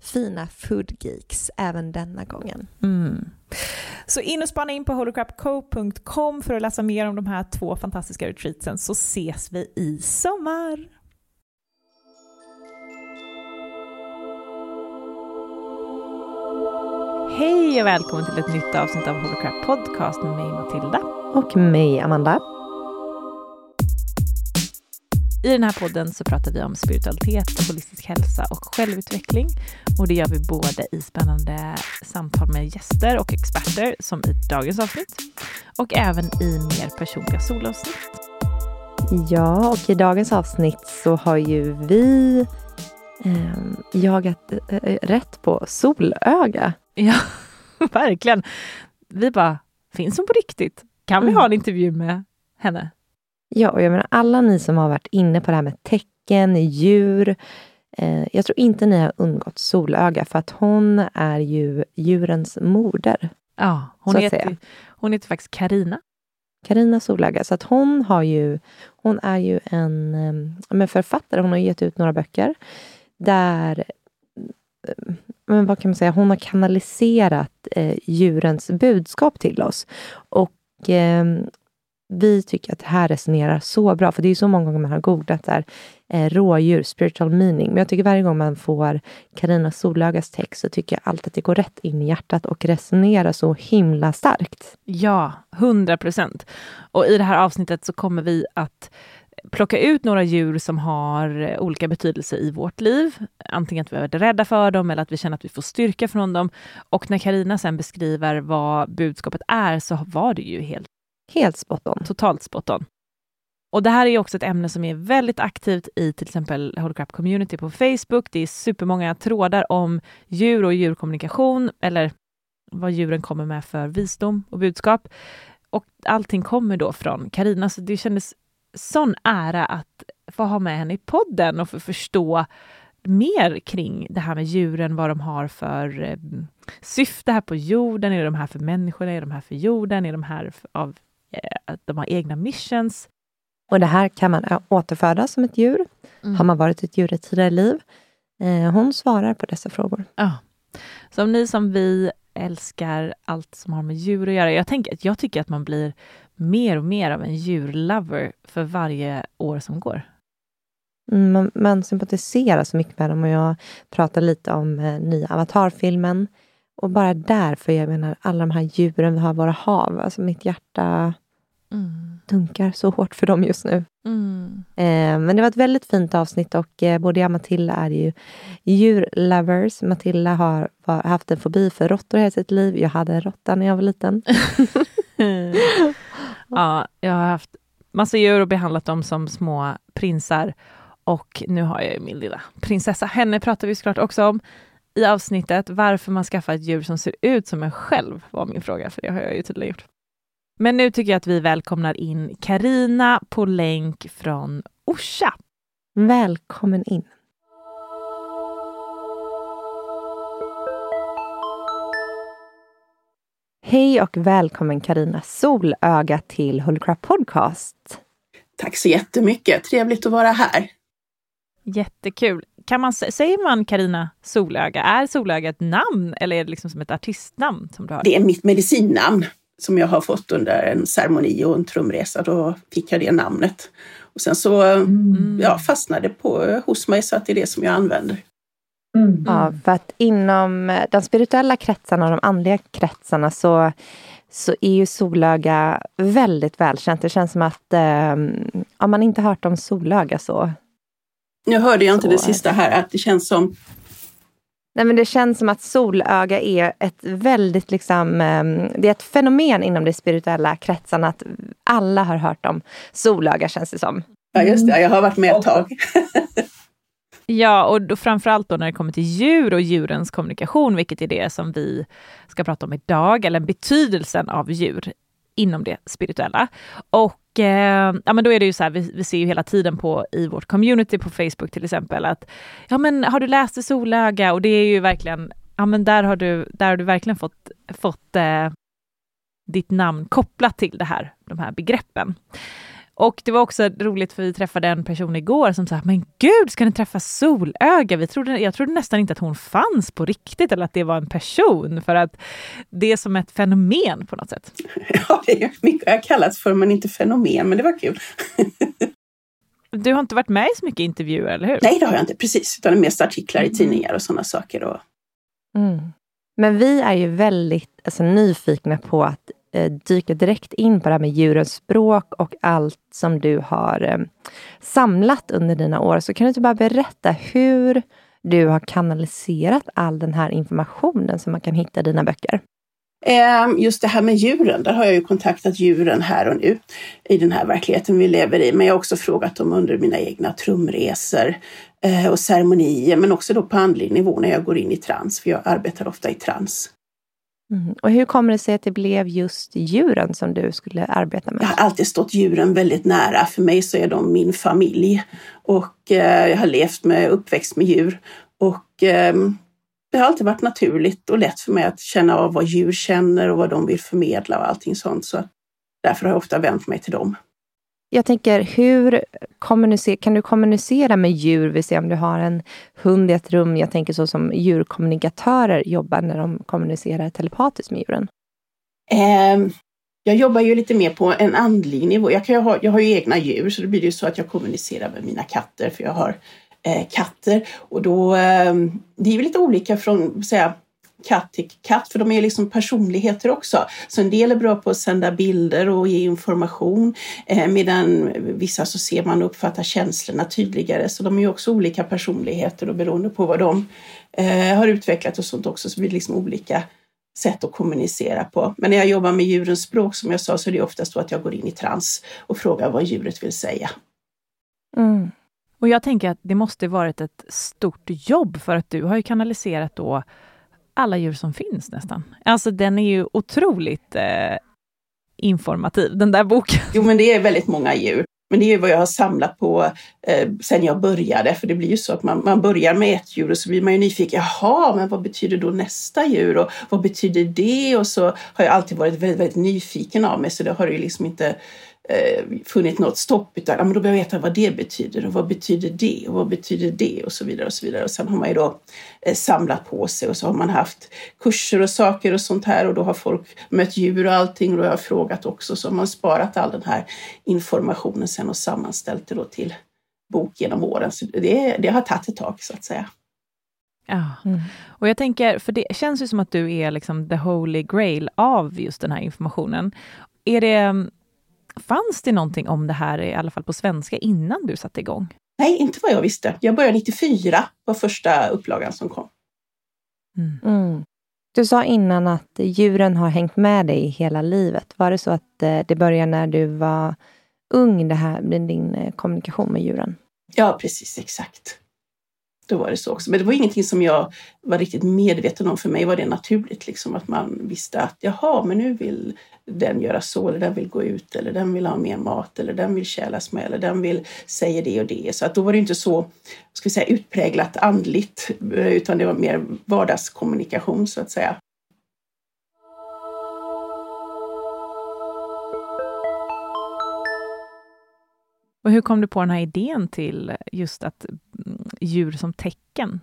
fina food geeks även denna gången. Mm. Så in och spana in på holocrapco.com för att läsa mer om de här två fantastiska retreatsen så ses vi i sommar. Hej och välkommen till ett nytt avsnitt av Holocrap Podcast med mig Matilda. Och mig, Amanda. I den här podden så pratar vi om spiritualitet, holistisk hälsa och självutveckling. Och det gör vi både i spännande samtal med gäster och experter som i dagens avsnitt och även i mer personliga solavsnitt. Ja, och i dagens avsnitt så har ju vi eh, jagat eh, rätt på solöga. Ja, verkligen. Vi bara, finns hon på riktigt? Kan vi Mm. ha en intervju med henne? Ja, och jag menar alla ni som har varit inne på det här med tecken, djur. Eh, jag tror inte ni har undgått solöga för att hon är ju djurens moder. Ja, hon, heter, hon heter faktiskt Karina. Karina Solöga. Så att hon har ju, hon är ju en eh, men författare. Hon har gett ut några böcker där, eh, men vad kan man säga, hon har kanaliserat eh, djurens budskap till oss. Och eh, vi tycker att det här resonerar så bra, för det är ju så många gånger man har googlat där, eh, rådjur, spiritual meaning. Men jag tycker varje gång man får Karina Solögas text så tycker jag alltid att det går rätt in i hjärtat och resonerar så himla starkt. Ja, 100 procent. Och i det här avsnittet så kommer vi att plocka ut några djur som har eh, olika betydelser i vårt liv. Antingen att vi har varit rädda för dem eller att vi känner att vi får styrka från dem. Och när Karina sen beskriver vad budskapet är så var det ju helt Helt spot on. totalt spot on. Och det här är också ett ämne som är väldigt aktivt i till exempel Holocrap Community på Facebook. Det är supermånga trådar om djur och djurkommunikation eller vad djuren kommer med för visdom och budskap. Och allting kommer då från Karina, så det kändes sån ära att få ha med henne i podden och få förstå mer kring det här med djuren, vad de har för eh, syfte här på jorden? Är de här för människorna? Är de här för jorden? Är de här av eh, de har egna missions? Och det här kan man återfödas som ett djur. Mm. Har man varit ett djur i tidigare liv? Eh, hon svarar på dessa frågor. Ja. Så om ni som vi älskar allt som har med djur att göra. Jag, tänker, jag tycker att man blir mer och mer av en djurlover för varje år som går. Mm, man, man sympatiserar så mycket med dem och jag pratar lite om eh, nya Avatar-filmen. Och bara därför, jag menar alla de här djuren vi har våra hav. Alltså mitt hjärta mm. dunkar så hårt för dem just nu. Mm. Eh, men det var ett väldigt fint avsnitt och eh, både jag och Matilda är ju djurlovers. Matilda har var, haft en fobi för råttor hela sitt liv. Jag hade en råtta när jag var liten. ja, jag har haft massa djur och behandlat dem som små prinsar. Och nu har jag ju min lilla prinsessa. Henne pratar vi såklart också om i avsnittet. Varför man skaffar ett djur som ser ut som en själv var min fråga, för det har jag ju tydligen gjort. Men nu tycker jag att vi välkomnar in Karina på länk från Orsa. Välkommen in. Hej och välkommen Karina Solöga till Holy Crap Podcast. Tack så jättemycket. Trevligt att vara här. Jättekul. Kan man, säger man Karina Solöga? Är Solöga ett namn eller är det liksom som ett artistnamn? som du har? Det är mitt medicinnamn som jag har fått under en ceremoni och en trumresa. Då fick jag det namnet. Och sen så mm. ja, fastnade det på, hos mig så att det är det som jag använder. Mm. Ja, för att inom de spirituella kretsarna och de andliga kretsarna så, så är ju solöga väldigt välkänt. Det känns som att eh, om man inte hört om solöga så... Nu hörde jag inte det sista här, att det känns som Nej, men det känns som att solöga är ett väldigt liksom, ehm, det är ett fenomen inom de spirituella kretsarna. Att alla har hört om solöga känns det som. Ja just det, jag har varit med ett tag. ja, och då, framförallt då när det kommer till djur och djurens kommunikation, vilket är det som vi ska prata om idag, eller betydelsen av djur inom det spirituella. Och eh, ja, men då är det ju så här, vi, vi, ser ju hela tiden på i vårt community på Facebook till exempel att ja men har du läst det solöga? Och det är ju verkligen, ja men där har du, där har du verkligen fått, fått eh, ditt namn kopplat till det här, de här begreppen. Och det var också roligt för vi träffade en person igår som sa, men gud, ska ni träffa Solöga? Vi trodde, jag trodde nästan inte att hon fanns på riktigt eller att det var en person, för att det är som ett fenomen på något sätt. Ja, det är mycket jag kallats för, men inte fenomen, men det var kul. Du har inte varit med i så mycket intervjuer, eller hur? Nej, det har jag inte precis, utan mest artiklar i mm. tidningar och sådana saker. Och... Mm. Men vi är ju väldigt alltså, nyfikna på att Eh, dyka direkt in på det här med djurens språk och allt som du har eh, samlat under dina år. Så kan du inte bara berätta hur du har kanaliserat all den här informationen som man kan hitta i dina böcker? Ehm, just det här med djuren, där har jag ju kontaktat djuren här och nu i den här verkligheten vi lever i. Men jag har också frågat dem under mina egna trumresor eh, och ceremonier, men också då på andlig nivå när jag går in i trans, för jag arbetar ofta i trans. Mm. Och hur kommer det sig att det blev just djuren som du skulle arbeta med? Jag har alltid stått djuren väldigt nära. För mig så är de min familj. Och eh, jag har levt med, uppväxt med djur. Och eh, det har alltid varit naturligt och lätt för mig att känna av vad djur känner och vad de vill förmedla och allting sånt. Så därför har jag ofta vänt mig till dem. Jag tänker, hur kommunicer kan du kommunicera med djur? Vi ser om du har en hund i ett rum. Jag tänker så som djurkommunikatörer jobbar när de kommunicerar telepatiskt med djuren. Um. jag jobbar ju lite mer på en andlig nivå. Jag, kan ju ha, jag har ju egna djur så det blir ju så att jag kommunicerar med mina katter för jag har eh, katter och då eh, det är ju lite olika från säga, katt till katt, för de är liksom personligheter också. Så en del är bra på att sända bilder och ge information, eh, medan vissa så ser man och uppfattar känslorna tydligare. Så de är ju också olika personligheter och beroende på vad de eh, har utvecklat och sånt också så blir det liksom olika sätt att kommunicera på. Men när jag jobbar med djurens språk, som jag sa, så är det oftast så att jag går in i trans och frågar vad djuret vill säga. Mm. Och jag tänker att det måste varit ett stort jobb för att du har ju kanaliserat då alla djur som finns nästan. Alltså den är ju otroligt eh, informativ, den där boken. Jo, men det är väldigt många djur. Men det är vad jag har samlat på eh, sen jag började, för det blir ju så att man, man börjar med ett djur och så blir man ju nyfiken. Jaha, men vad betyder då nästa djur och vad betyder det? Och så har jag alltid varit väldigt, väldigt nyfiken av mig, så det har ju liksom inte eh, funnit något stopp utan ja, men då behöver jag veta vad det betyder och vad betyder det och vad betyder det och så vidare och så vidare. Och sen har man ju då eh, samlat på sig och så har man haft kurser och saker och sånt här och då har folk mött djur och allting och då har jag frågat också så har man sparat all den här informationen sen och sammanställt det då till bok genom åren. Så det, det har tagit ett tag så att säga. Ja, mm. och jag tänker, för det känns ju som att du är liksom the holy grail av just den här informationen. Är det Fanns det någonting om det här, i alla fall på svenska, innan du satte igång? Nej, inte vad jag visste. Jag började 94, var första upplagan som kom. Mm. Mm. Du sa innan att djuren har hängt med dig hela livet. Var det så att eh, det började när du var ung, det här med din eh, kommunikation med djuren? Ja, precis, exakt. Då var det så också. Men det var ingenting som jag var riktigt medveten om. För mig var det naturligt, liksom, att man visste att jaha, men nu vill den göra så, eller den vill gå ut, eller den vill ha mer mat, eller den vill kälas med, eller den vill säga det och det. Så att då var det inte så ska vi säga, utpräglat andligt, eh, utan det var mer vardagskommunikation så att säga. Och hur kom du på den här idén till just att mm, djur som tecken?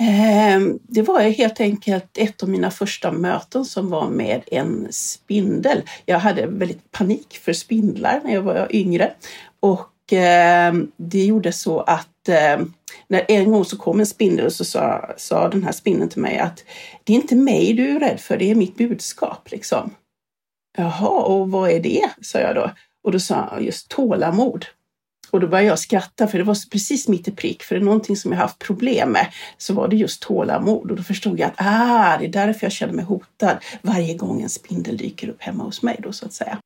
Ehm, det var helt enkelt ett av mina första möten som var med en spindel. Jag hade väldigt panik för spindlar när jag var yngre och ehm, det gjorde så att ehm, när en gång så kom en spindel och så sa, sa den här spindeln till mig att det är inte mig du är rädd för, det är mitt budskap liksom. Jaha, och vad är det? sa jag då. Och då sa han just tålamod. Och då började jag skratta för det var precis mitt i prick. För det är någonting som jag haft problem med så var det just tålamod. Och då förstod jag att ah, det är därför jag känner mig hotad varje gång en spindel dyker upp hemma hos mig då så att säga.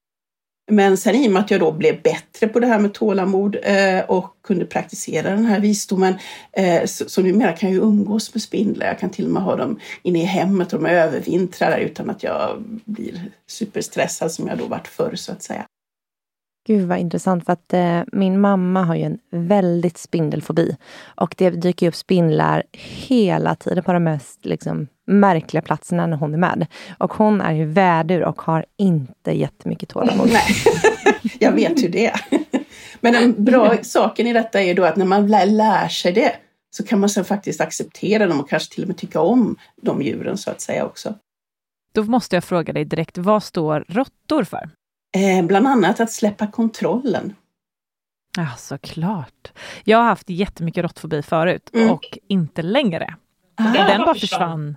Men sen i och med att jag då blev bättre på det här med tålamod eh, och kunde praktisera den här visdomen eh, så, så numera kan jag ju umgås med spindlar. Jag kan till och med ha dem inne i hemmet och de övervintrar utan att jag blir superstressad som jag då varit förr så att säga. Gud vad intressant, för att eh, min mamma har ju en väldigt spindelfobi. Och det dyker upp spindlar hela tiden på de mest liksom, märkliga platserna när hon är med. Och hon är ju vädur och har inte jättemycket tålamod. Nej, jag vet hur det är. Men den bra saken i detta är då att när man lär, lär sig det så kan man sen faktiskt acceptera dem och kanske till och med tycka om de djuren så att säga också. Då måste jag fråga dig direkt, vad står råttor för? Eh, bland annat att släppa kontrollen. Ja, såklart. Jag har haft jättemycket råttfobi förut mm. och inte längre. Ah, den bara försvann.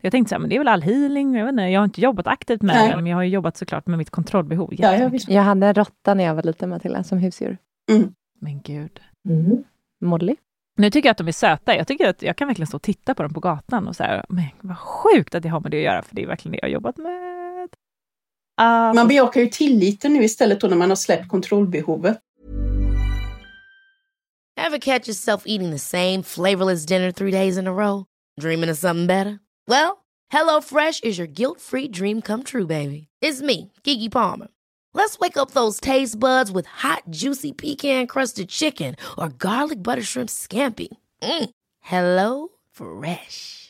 Jag tänkte så här, men det är väl all healing, jag, vet inte, jag har inte jobbat aktivt med Nej. den, men jag har jobbat såklart med mitt kontrollbehov. Ja, jag, jag hade en råtta när jag var liten, Matilda, som husdjur. Mm. Men gud. Mm. Molly? Nu tycker jag att de är söta. Jag tycker att jag kan verkligen stå och titta på dem på gatan och så här, men vad sjukt att det har med det att göra, för det är verkligen det jag har jobbat med. Uh, man bejakar ju tilliten nu istället då när man har släppt kontrollbehovet. Have catch yourself eating the same flavorless dinner three days in a row? Dreaming of something better? Well, hello fresh is your guilt free dream come true baby. It's me, Gigi Palmer. Let's wake up those taste buds with hot juicy pecan crusted chicken or garlic butter shrimp scampi. Mm. Hello fresh.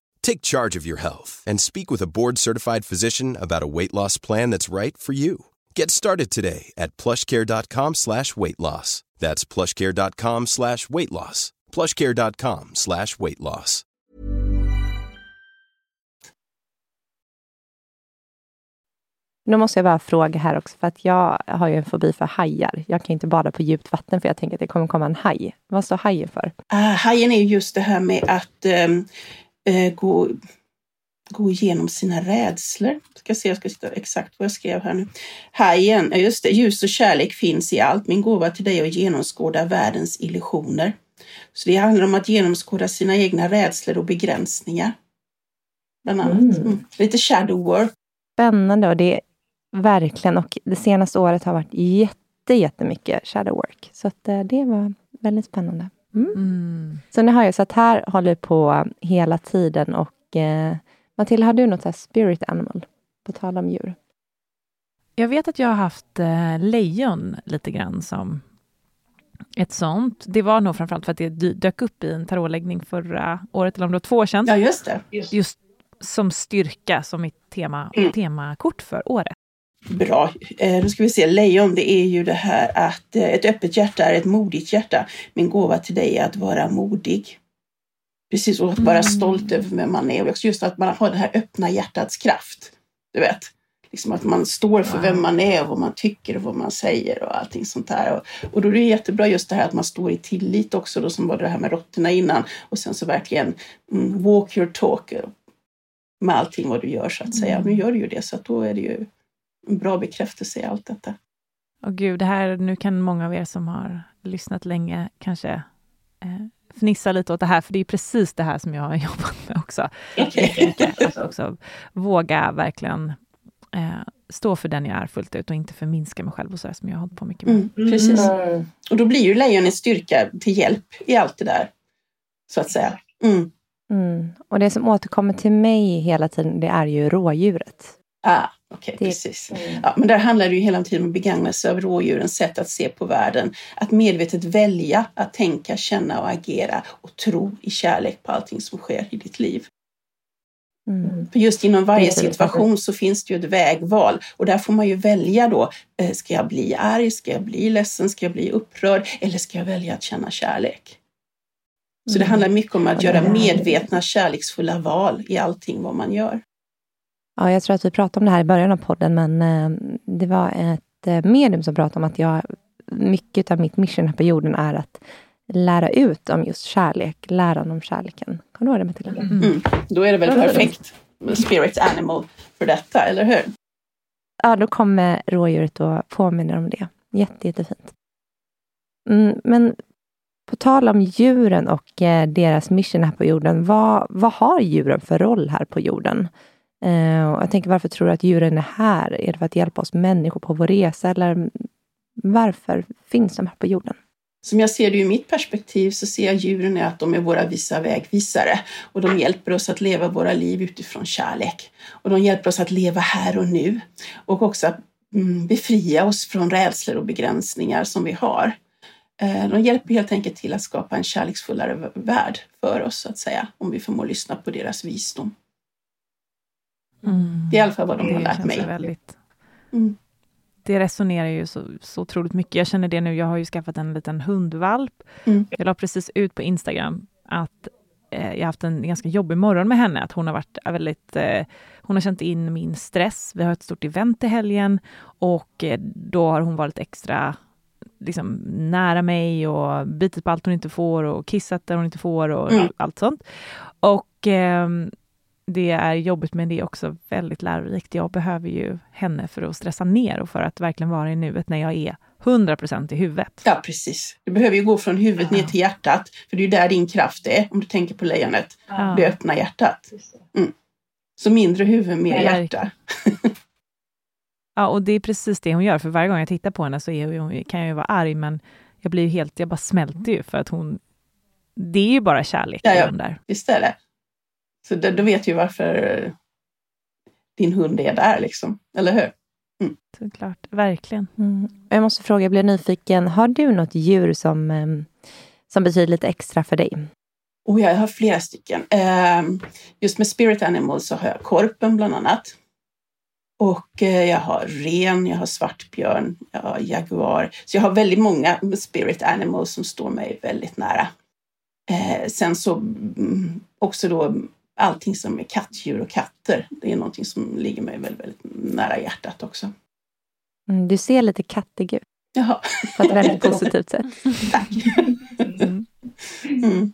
Take charge of your health and speak with a board certified physician about a weight loss plan that's right for you. Get started today at plushcare.com slash weight loss. That's plushcare.com slash weight loss. Plushcare.com slash weight loss. Nu måste jag bara fråga här också, för att jag har ju en fobi för hajar. Jag kan inte bada på djupt vatten för jag tänker att det kommer komma en haj. Vad står hajen för? Uh, hajen är just det här med att um, eh, gå, gå igenom sina rädslor. Ska se, jag ska titta exakt vad jag skrev här nu. Hajen, just det, ljus och kärlek finns i allt. Min gåva till dig är att genomskåda världens illusioner. Så det handlar om att genomskåda sina egna rädslor och begränsningar. Bland annat. Mm. Mm. Lite shadow work. Spännande och det verkligen, och det senaste året har varit jätte, jättemycket shadow work. Så att eh, det var väldigt spännande. Mm. mm. Så ni har ju, så att här håller på hela tiden och eh, Matilda, har du något så spirit animal? På tal om djur. Jag vet att jag har haft eh, lejon lite grann som ett sånt. Det var nog framförallt för att det dök upp i en tarotläggning förra året, eller om det var två år sedan. Ja, just det. Just, just som styrka, som mitt tema, mm. temakort för året. Bra. Eh, då ska vi se. Lejon, det är ju det här att eh, ett öppet hjärta är ett modigt hjärta. Min gåva till dig är att vara modig. Precis, och att vara mm. stolt över vem man är. Och just att man har det här öppna hjärtats kraft. Du vet. Liksom att man står för vem man är och vad man tycker och vad man säger och allting sånt där. Och, och då är det jättebra just det här att man står i tillit också då som var det här med råttorna innan. Och sen så verkligen mm, walk your talk med allting vad du gör så att säga. Mm. Nu gör du ju det så att då är det ju bra bekräftelse i allt detta. Och gud, det här, nu kan många av er som har lyssnat länge kanske eh, fnissa lite åt det här, för det är precis det här som jag har jobbat med också. Okay. Att också våga verkligen eh, stå för den jag är fullt ut och inte förminska mig själv och så där, som jag har hållit på mycket med. Mm, precis. Mm. Och då blir ju lejonets styrka till hjälp i allt det där, så att säga. Mm. Mm. Och det som återkommer till mig hela tiden, det är ju rådjuret. Ah, okay, precis. Mm. Ja, men där handlar det ju hela tiden om att begagna sig av rådjurens sätt att se på världen. Att medvetet välja att tänka, känna och agera och tro i kärlek på allting som sker i ditt liv. Mm. För just inom varje situation så finns det ju ett vägval och där får man ju välja då. Eh, ska jag bli arg? Ska jag bli ledsen? Ska jag bli upprörd? Eller ska jag välja att känna kärlek? Så det mm. handlar mycket om att göra medvetna kärleksfulla val i allting vad man gör. Ja, jag tror att vi pratade om det här i början av podden, men eh, det var ett eh, medium som pratade om att jag, mycket av mitt mission här på jorden är att lära ut om just kärlek, lära om kärleken. Kommer du ihåg det Matilda? Mm. Mm. Då är det väl perfekt spirit animal för detta, eller hur? Ja, då kommer rådjuret och påminner om det. Jätte, jättefint. Mm, men på tal om djuren och eh, deras mission här på jorden, vad, vad har djuren för roll här på jorden? Eh, och jag tänker, varför tror du att djuren är här? Är det för att hjälpa oss människor på vår resa? Eller varför finns de här på jorden? Som jag ser det i mitt perspektiv så ser jag djuren är att de är våra visa vägvisare och de hjälper oss att leva våra liv utifrån kärlek. Och de hjälper oss att leva här och nu och också att mm, befria oss från rädslor och begränsningar som vi har. Eh, de hjälper helt enkelt till att skapa en kärleksfullare värld för oss, så att säga, om vi förmår lyssna på deras visdom. Mm. Det är i alla fall vad de det har lärt mig. Väldigt... Mm. Det resonerar ju så, så otroligt mycket. Jag känner det nu, jag har ju skaffat en liten hundvalp. Mm. Jag la precis ut på Instagram att eh, jag har haft en ganska jobbig morgon med henne, att hon har varit väldigt eh, hon har känt in min stress. Vi har ett stort event i helgen och eh, då har hon varit extra liksom, nära mig och bitit på allt hon inte får och kissat där hon inte får och mm. allt sånt. Och eh, det är jobbigt men det är också väldigt lärorikt. Jag behöver ju henne för att stressa ner och för att verkligen vara i nuet när jag är 100% i huvudet. Ja, precis. Du behöver ju gå från huvudet ja. ner till hjärtat, för det är där din kraft är, om du tänker på lejonet. Ja. Det öppna hjärtat. Mm. Så mindre huvud, mer ja, hjärta. ja, och det är precis det hon gör, för varje gång jag tittar på henne så är hon, kan jag ju vara arg, men jag blir helt, jag bara smälter ju för att hon, det är ju bara kärlek ja, ja. där. Visst är det. Så då, då vet ju varför din hund är där, liksom. eller hur? Mm. Såklart, verkligen. Mm. Jag måste fråga, jag blir nyfiken. Har du något djur som, ehm, som betyder lite extra för dig? Oh, jag har flera stycken. Ehm, just med spirit animals så har jag korpen bland annat. Och eh, jag har ren, jag har svartbjörn, jag har jaguar. Så jag har väldigt många spirit animals som står mig väldigt nära. Eh, sen så mm, också då allting som är kattdjur och katter. Det är någonting som ligger mig väldigt, väldigt nära hjärtat också. Mm, du ser lite kattig ut. Jaha. På ett väldigt positivt sätt. Tack. Mm. Mm.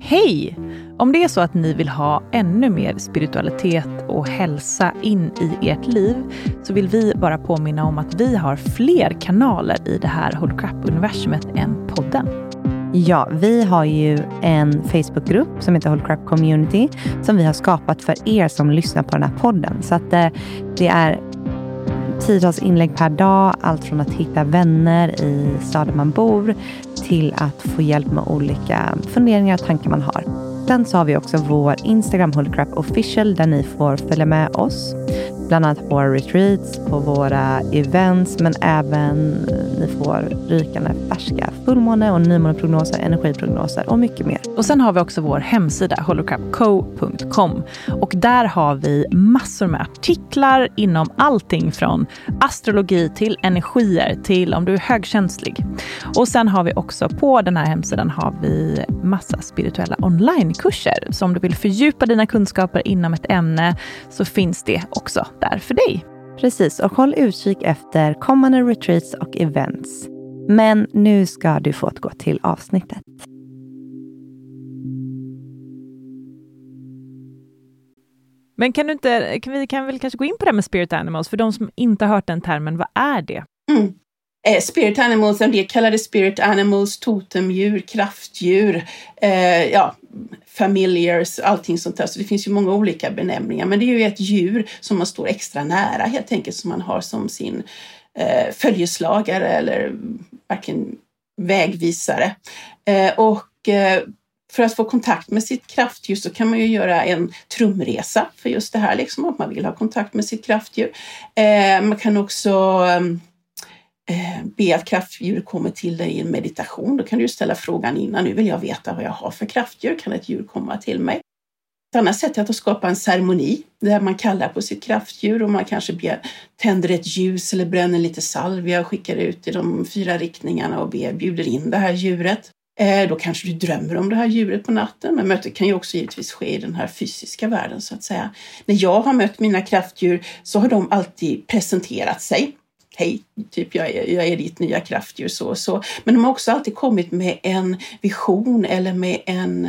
Hej! Om det är så att ni vill ha ännu mer spiritualitet och hälsa in i ert liv så vill vi bara påminna om att vi har fler kanaler i det här Holy Crap-universumet än podden. Ja, vi har ju en Facebookgrupp som heter Holy Crap Community som vi har skapat för er som lyssnar på den här podden. Så att eh, det är tiotals inlägg per dag. Allt från att hitta vänner i staden man bor till att få hjälp med olika funderingar och tankar man har. Sen så har vi också vår Instagram Holycrap official där ni får följa med oss. Bland annat på våra retreats, på våra events, men även ni får rykande färska fullmåne och nymåneprognoser, energiprognoser och mycket mer. Och sen har vi också vår hemsida holocrapco.com och där har vi massor med artiklar inom allting från astrologi till energier till om du är högkänslig. Och sen har vi också på den här hemsidan har vi massa spirituella onlinekurser. Så om du vill fördjupa dina kunskaper inom ett ämne så finns det också där för dig. Precis, och håll utkik efter kommande retreats och events. Men nu ska du få gå till avsnittet. Men kan du inte, kan vi kan väl kanske gå in på det här med spirit animals, för de som inte har hört den termen, vad är det? Mm. Eh, spirit animals, en del kallar det spirit animals, totemdjur, kraftdjur, eh, ja, familiars, allting sånt där. Så det finns ju många olika benämningar. Men det är ju ett djur som man står extra nära helt enkelt, som man har som sin eh, följeslagare eller varken vägvisare. Eh, och eh, för att få kontakt med sitt kraftdjur så kan man ju göra en trumresa för just det här, liksom, att man vill ha kontakt med sitt kraftdjur. Eh, man kan också eh, Eh, be att kraftdjur kommer till dig i en meditation. Då kan du ställa frågan innan, nu vill jag veta vad jag har för kraftdjur, kan ett djur komma till mig? Ett annat sätt är att skapa en ceremoni där man kallar på sitt kraftdjur och man kanske ber, tänder ett ljus eller bränner lite salvia och skickar ut i de fyra riktningarna och ber, bjuder in det här djuret. Eh, då kanske du drömmer om det här djuret på natten, men mötet kan ju också givetvis ske i den här fysiska världen så att säga. När jag har mött mina kraftdjur så har de alltid presenterat sig. Hej, typ jag är, jag är ditt nya kraftdjur så så. Men de har också alltid kommit med en vision eller med en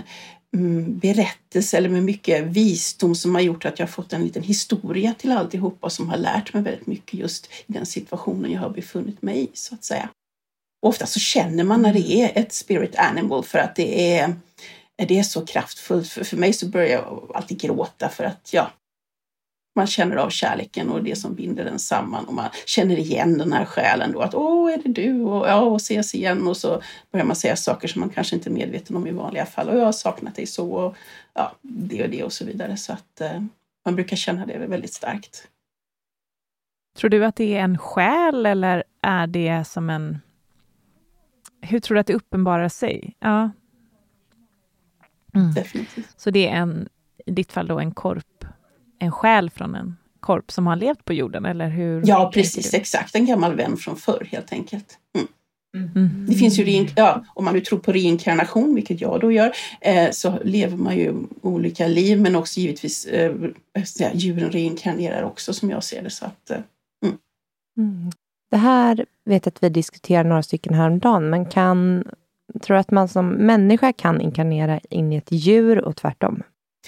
mm, berättelse eller med mycket visdom som har gjort att jag fått en liten historia till alltihopa som har lärt mig väldigt mycket just i den situationen jag har befunnit mig i så att säga. Ofta så känner man när det är ett spirit animal för att det är, det är så kraftfullt. För, för mig så börjar jag alltid gråta för att ja, man känner av kärleken och det som binder den samman och man känner igen den här själen då att åh, är det du? Och ja, och ses igen och så börjar man säga saker som man kanske inte är medveten om i vanliga fall och jag har saknat dig så och ja, det och det och så vidare. Så att eh, man brukar känna det väldigt starkt. Tror du att det är en själ eller är det som en hur tror du att det uppenbarar sig? Ja. Mm. Definitivt. Så det är en, i ditt fall då en korp, en själ från en korp som har levt på jorden, eller hur? Ja, precis, exakt. En gammal vän från förr helt enkelt. Mm. Mm. Det finns ju, ja, om man nu tror på reinkarnation, vilket jag då gör, eh, så lever man ju olika liv, men också givetvis eh, djuren reinkarnerar också som jag ser det. Så att, eh, mm. mm. Det här vet jag att vi diskuterade några stycken häromdagen, men kan, tror du att man som människa kan inkarnera in i ett djur och tvärtom?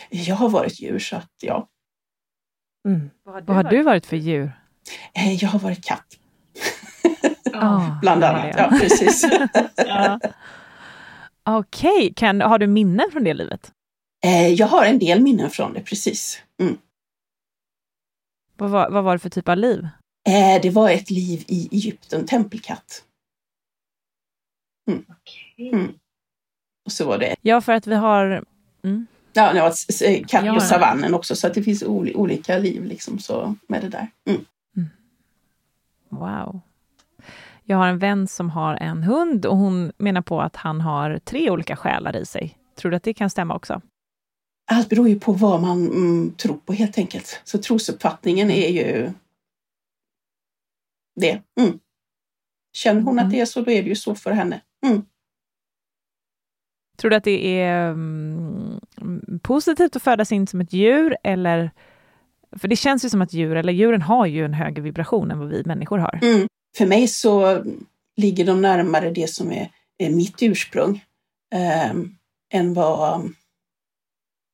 Jag har varit djur, så att ja. Mm. Vad har du, Vad har du varit för djur? Eh, jag har varit katt. Oh, Bland annat, ja precis. ja. Okej, okay. har du minnen från det livet? Eh, jag har en del minnen från det, precis. Mm. Vad, var, vad var det för typ av liv? Eh, det var ett liv i Egypten, tempelkatt. Mm. Mm. Och så var det... Ja, för att vi har... Mm. Ja, var katt i savannen också, så att det finns olika liv liksom så med det där. Mm. Mm. Wow. Jag har en vän som har en hund och hon menar på att han har tre olika själar i sig. Tror du att det kan stämma också? Allt beror ju på vad man mm, tror på helt enkelt. Så trosuppfattningen är ju det. Mm. Känner hon mm. att det är så, då är det ju så för henne. Mm. Tror du att det är um, positivt att födas in som ett djur eller för det känns ju som att djur, eller djuren har ju en högre vibration än vad vi människor har. Mm. För mig så ligger de närmare det som är, är mitt ursprung eh, än vad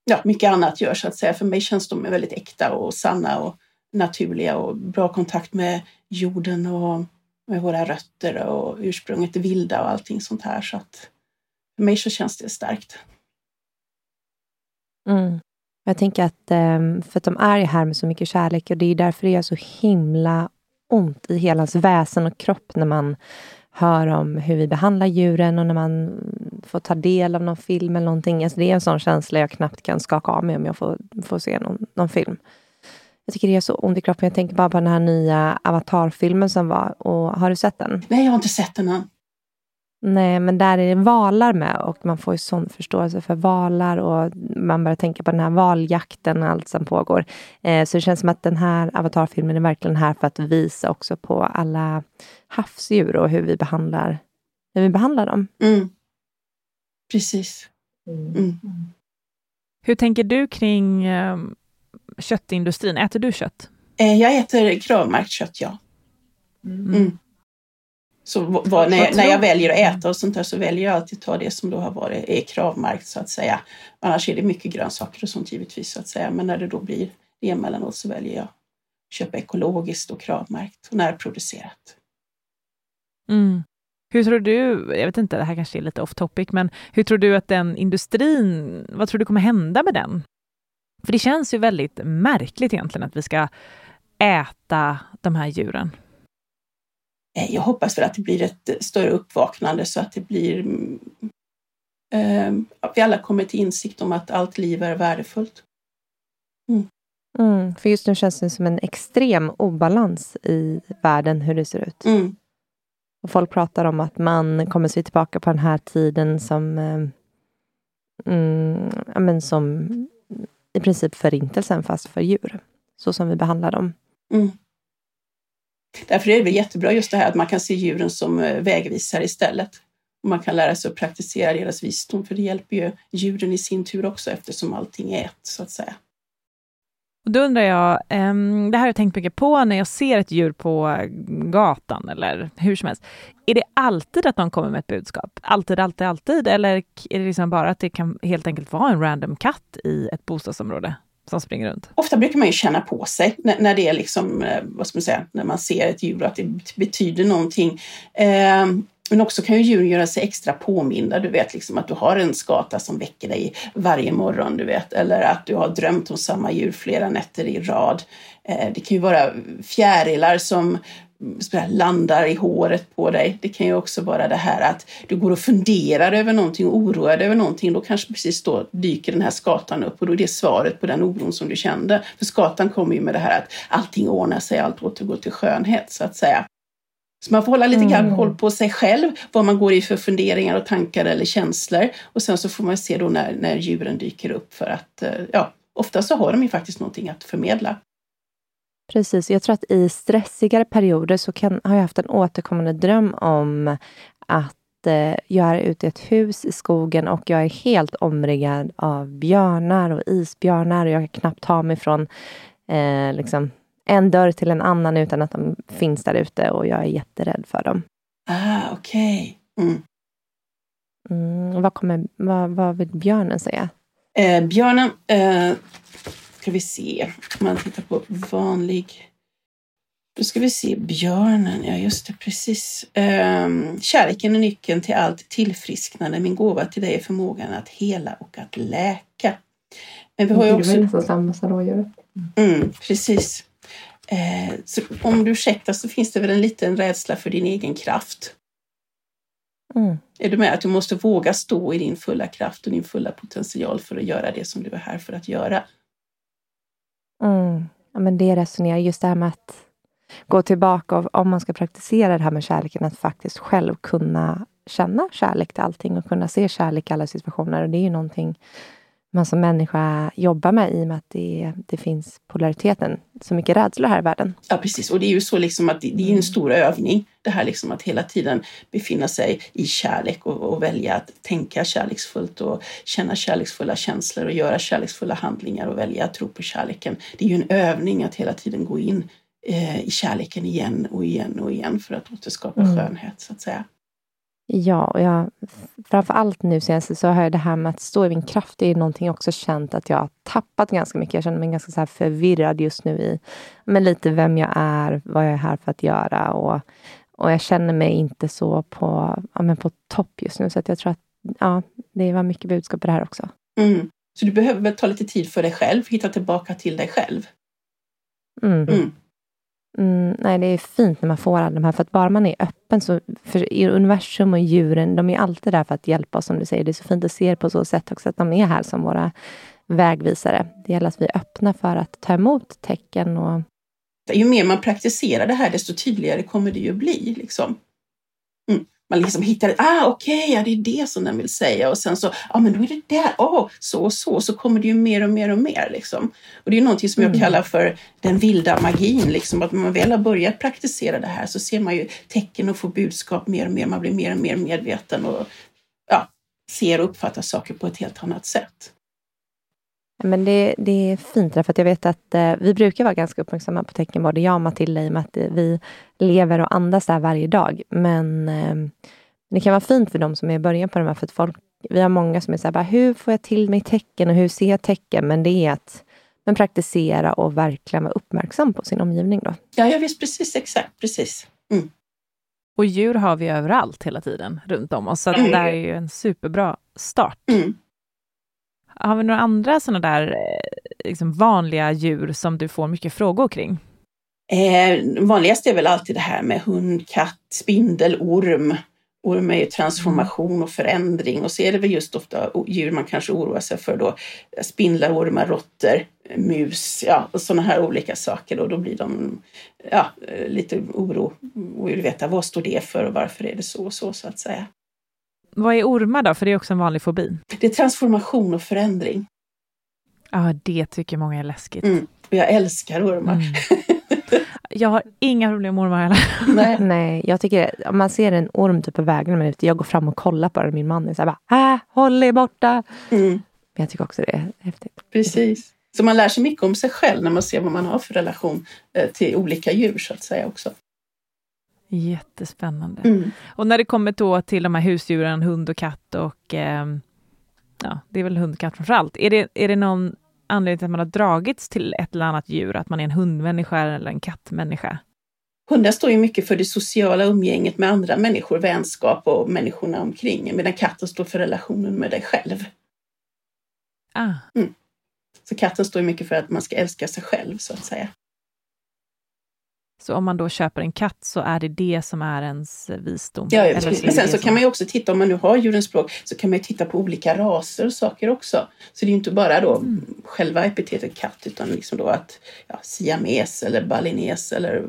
ja, mycket annat gör så att säga. För mig känns de väldigt äkta och sanna och naturliga och bra kontakt med jorden och med våra rötter och ursprunget, det vilda och allting sånt här. Så att för mig så känns det starkt. Mm. Jag tänker att, ehm, för att de är ju här med så mycket kärlek och det är därför det gör så himla ont i hela ens väsen och kropp när man hör om hur vi behandlar djuren och när man får ta del av någon film eller någonting. Alltså det är en sån känsla jag knappt kan skaka av mig om jag får, får se någon, någon film. Jag tycker det gör så ont i kroppen. Jag tänker bara på den här nya Avatar-filmen som var. Och, har du sett den? Nej, jag har inte sett den än. Nej, men där är det valar med och man får ju sån förståelse för valar och man börjar tänka på den här valjakten och allt som pågår. Eh, så det känns som att den här avatarfilmen är verkligen här för att visa också på alla havsdjur och hur vi behandlar, hur vi behandlar dem. Mm. Precis. Mm. Hur tänker du kring eh, köttindustrin? Äter du kött? Eh, jag äter kravmärkt kött, ja. Mm. Så vad, när, jag, när jag väljer att äta och sånt där så väljer jag alltid att ta det som då har varit är kravmärkt så att säga. Annars är det mycket grönsaker och sånt givetvis så att säga. Men när det då blir det emellanåt så väljer jag att köpa ekologiskt och kravmärkt och närproducerat. Mm. Hur tror du, jag vet inte, det här kanske är lite off topic, men hur tror du att den industrin, vad tror du kommer hända med den? För det känns ju väldigt märkligt egentligen att vi ska äta de här djuren. Eh, jag hoppas väl att det blir ett större uppvaknande så att det blir eh, att vi alla kommer till insikt om att allt liv är värdefullt. Mm. Mm, för just nu känns det som en extrem obalans i världen hur det ser ut. Mm. Och folk pratar om att man kommer se tillbaka på den här tiden som, eh, mm, ja, men som i princip förintelsen fast för djur. Så som vi behandlar dem. Mm. Därför är det väl jättebra just det här att man kan se djuren som eh, vägvisare istället. Och man kan lära sig att praktisera deras visdom, för det hjälper ju djuren i sin tur också eftersom allting är ett, så att säga. Och då undrar jag, ehm, det här har jag tänkt mycket på när jag ser ett djur på gatan eller hur som helst. Är det alltid att de kommer med ett budskap? Alltid, alltid, alltid? Eller är det liksom bara att det kan helt enkelt vara en random katt i ett bostadsområde? Som springer runt? Ofta brukar man ju känna på sig när, när det är liksom, eh, vad ska man säga, när man ser ett djur att det betyder någonting. Eh, men också kan ju djuren göra sig extra påminda. Du vet liksom att du har en skata som väcker dig varje morgon, du vet. Eller att du har drömt om samma djur flera nätter i rad. Eh, det kan ju vara fjärilar som landar i håret på dig. Det kan ju också vara det här att du går och funderar över någonting, oroad över någonting. Då kanske precis då dyker den här skatan upp och då är det svaret på den oron som du kände. För skatan kommer ju med det här att allting ordnar sig, allt återgår till skönhet så att säga. Så man får hålla lite grann mm. koll på sig själv, vad man går i för funderingar och tankar eller känslor. Och sen så får man se då när, när djuren dyker upp för att, eh, ja, ofta så har de ju faktiskt någonting att förmedla. Precis, jag tror att i stressigare perioder så kan, har jag haft en återkommande dröm om att eh, jag är ute i ett hus i skogen och jag är helt omringad av björnar och isbjörnar och jag kan knappt ta mig från eh, liksom, en dörr till en annan utan att de finns där ute och jag är jätterädd för dem. Ah, okej. Okay. Mm. Mm, vad, kommer, vad, vad vill björnen säga? Eh, björnen eh, ska vi se, om man tittar på vanlig då ska vi se björnen, ja just det, precis. Um, kärleken är nyckeln till allt tillfrisknande. Min gåva till dig är förmågan att hela och att läka. Men vi har ju också... Det var samma som rådjur. Mm, precis. Uh, så om du ursäktar så finns det väl en liten rädsla för din egen kraft. Mm. Är du med? Att du måste våga stå i din fulla kraft och din fulla potential för att göra det som du är här för att göra. Mm. Ja, men det resonerar just det här med att gå tillbaka och om man ska praktisera det här med kärleken, att faktiskt själv kunna känna kärlek till allting och kunna se kärlek i alla situationer. Och det är ju någonting man som människa jobbar med i och med att det, det finns polariteten, så mycket rädsla här i världen. Ja precis, och det är ju så liksom att det, det är en stor övning det här liksom att hela tiden befinna sig i kärlek och, och, välja att tänka kärleksfullt och känna kärleksfulla känslor och göra kärleksfulla handlingar och välja att tro på kärleken. Det är ju en övning att hela tiden gå in eh, i kärleken igen och igen och igen för att återskapa mm. skönhet så att säga. Ja, och jag, framför allt nu senast så har jag det här med att stå i min kraft. Det är någonting jag också känt att jag har tappat ganska mycket. Jag känner mig ganska så förvirrad just nu i men lite vem jag är, vad jag är här för att göra. Och, och jag känner mig inte så på, ja, men på topp just nu. Så att jag tror att ja, det var mycket budskap i det här också. Mm. Så du behöver ta lite tid för dig själv, hitta tillbaka till dig själv? Mm. Mm. Mm, nej, det är fint när man får alla de här, för att bara man är öppen så, för universum och djuren, de är alltid där för att hjälpa oss, som du säger. Det är så fint att se på så sätt också, att de är här som våra vägvisare. Det gäller att vi är öppna för att ta emot tecken och... Ju mer man praktiserar det här, desto tydligare kommer det ju bli. Liksom. Mm man liksom hittar, ah okej, okay, ja det är det som den vill säga och sen så, ja ah, men då är det där, oh, så och så, så kommer det ju mer och mer och mer liksom. Och det är någonting som jag mm. kallar för den vilda magin, liksom att när man väl har börjat praktisera det här så ser man ju tecken och får budskap mer och mer, man blir mer och mer medveten och ja, ser och uppfattar saker på ett helt annat sätt. Men det, det är fint, för att jag vet att eh, vi brukar vara ganska uppmärksamma på tecken, både jag och Matilda, i och med att eh, vi lever och andas där varje dag. Men eh, det kan vara fint för de som är i början på de här, för att folk, vi har många som är så här, hur får jag till mig tecken och hur ser jag tecken? Men det är att men praktisera och verkligen vara uppmärksam på sin omgivning. Då. Ja, jag visst precis, exakt, precis. Mm. Och djur har vi överallt hela tiden runt om oss, så mm. det är ju en superbra start. Mm. Har vi några andra sådana där eh, liksom vanliga djur som du får mycket frågor kring? Eh, vanligast är väl alltid det här med hund, katt, spindel, orm. Orm är ju transformation och förändring och så är det väl just ofta djur man kanske oroar sig för då. Spindlar, ormar, råttor, mus, ja, och sådana här olika saker. Och då blir de ja, eh, lite oro och vill veta vad står det för och varför är det så och så så att säga. Vad är ormar då? För det är också en vanlig fobi. Det är transformation och förändring. Ja, det tycker många är läskigt. Mm. Och jag älskar ormar. Mm. Jag har inga problem med ormar heller. Nej. Nej, jag tycker om man ser en orm typ på vägen när jag går fram och kollar på den. Min man är så här bara, äh, håll er borta. Mm. Men jag tycker också det är häftigt. Precis. Så man lär sig mycket om sig själv när man ser vad man har för relation eh, till olika djur så att säga också. Jättespännande. Mm. Och när det kommer då till de här husdjuren, hund och katt och eh, ja, det är väl hund och katt framför allt. Är det, är det någon anledning till att man har dragits till ett eller annat djur, att man är en hundmänniska eller en kattmänniska? Hundar står ju mycket för det sociala umgänget med andra människor, vänskap och människorna omkring, medan katten står för relationen med dig själv. Ah. Mm. Så katten står mycket för att man ska älska sig själv, så att säga. Så om man då köper en katt så är det det som är ens visdom? Ja, ja Men sen så kan man ju också titta, om man nu har djurens språk, så kan man ju titta på olika raser och saker också. Så det är ju inte bara då mm. själva epitetet katt, utan liksom då att ja, siames eller balines eller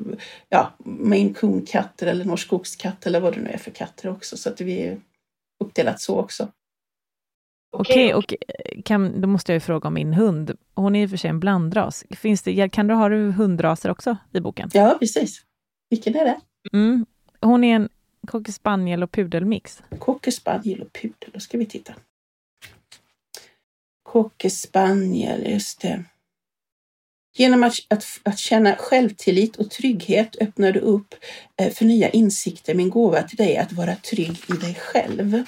ja, maine coon-katter eller norsk skogskatt eller vad det nu är för katter också. Så att det är uppdelat så också. Okej, okay, och eh, kan, då måste jag ju fråga om min hund. Hon är och för sig en blandras. Finns det, kan du, har du hundraser också i boken? Ja, precis. Vilken är det? Mm. Hon är en cocker spaniel och pudelmix. Cocker spaniel och pudel, då ska vi titta. Cocker spaniel, just det. Genom att, att, att, känna självtillit och trygghet öppnar du upp eh, för nya insikter. Min gåva till dig är att vara trygg i dig själv.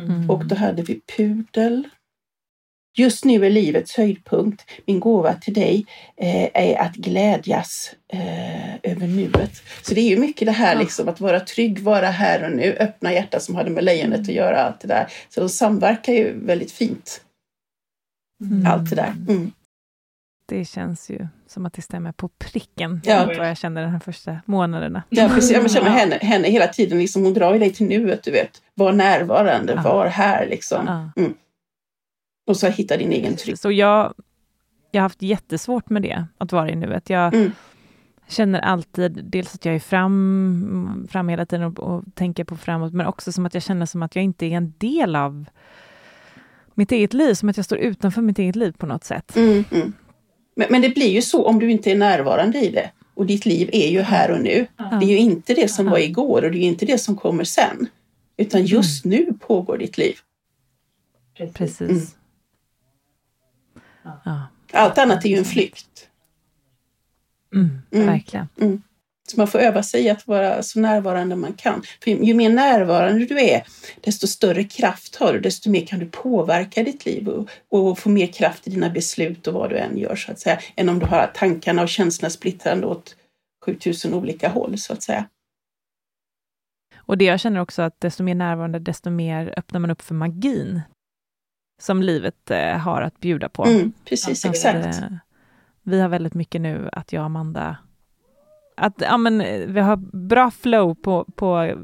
Mm. Och då hade vi pudel. Just nu är livets höjdpunkt. Min gåva till dig eh, är att glädjas eh, över nuet. Så det är ju mycket det här liksom att vara trygg, vara här och nu, öppna hjärtat som hade med lejonet att göra. allt det där. Så de samverkar ju väldigt fint. Mm. Allt det där. Mm. Det känns ju som att det stämmer på pricken ja. vad jag känner de här första månaderna. Ja, precis. Jag känner henne, henne hela tiden, liksom, hon drar ju dig till nuet, du vet. Var närvarande, ja. var här liksom. Ja. Mm. Och så hitta din egen trygghet. Så jag, jag har haft jättesvårt med det, att vara i nuet. Jag mm. känner alltid, dels att jag är fram, fram hela tiden och, och tänker på framåt, men också som att jag känner som att jag inte är en del av mitt eget liv, som att jag står utanför mitt eget liv på något sätt. Mm, mm. Men, men, det blir ju så om du inte är närvarande i det. Och ditt liv är ju här och nu. Mm. Det är ju inte det som var igår och det är inte det som kommer sen. Utan mm. just nu pågår ditt liv. Precis. Mm. Ja. Allt annat är ju en flykt. Mm, verkligen. Så man får öva sig att vara så närvarande man kan. För ju mer närvarande du är, desto större kraft har du, desto mer kan du påverka ditt liv och, och få mer kraft i dina beslut och vad du än gör så att säga, än om du har tankarna och känslorna splittrande åt 7000 olika håll så att säga. Och det jag känner också att desto mer närvarande, desto mer öppnar man upp för magin som livet eh, har att bjuda på. Mm, precis, att, exakt. Eh, vi har väldigt mycket nu att jag och Amanda, att ja, men, eh, vi har bra flow på, på,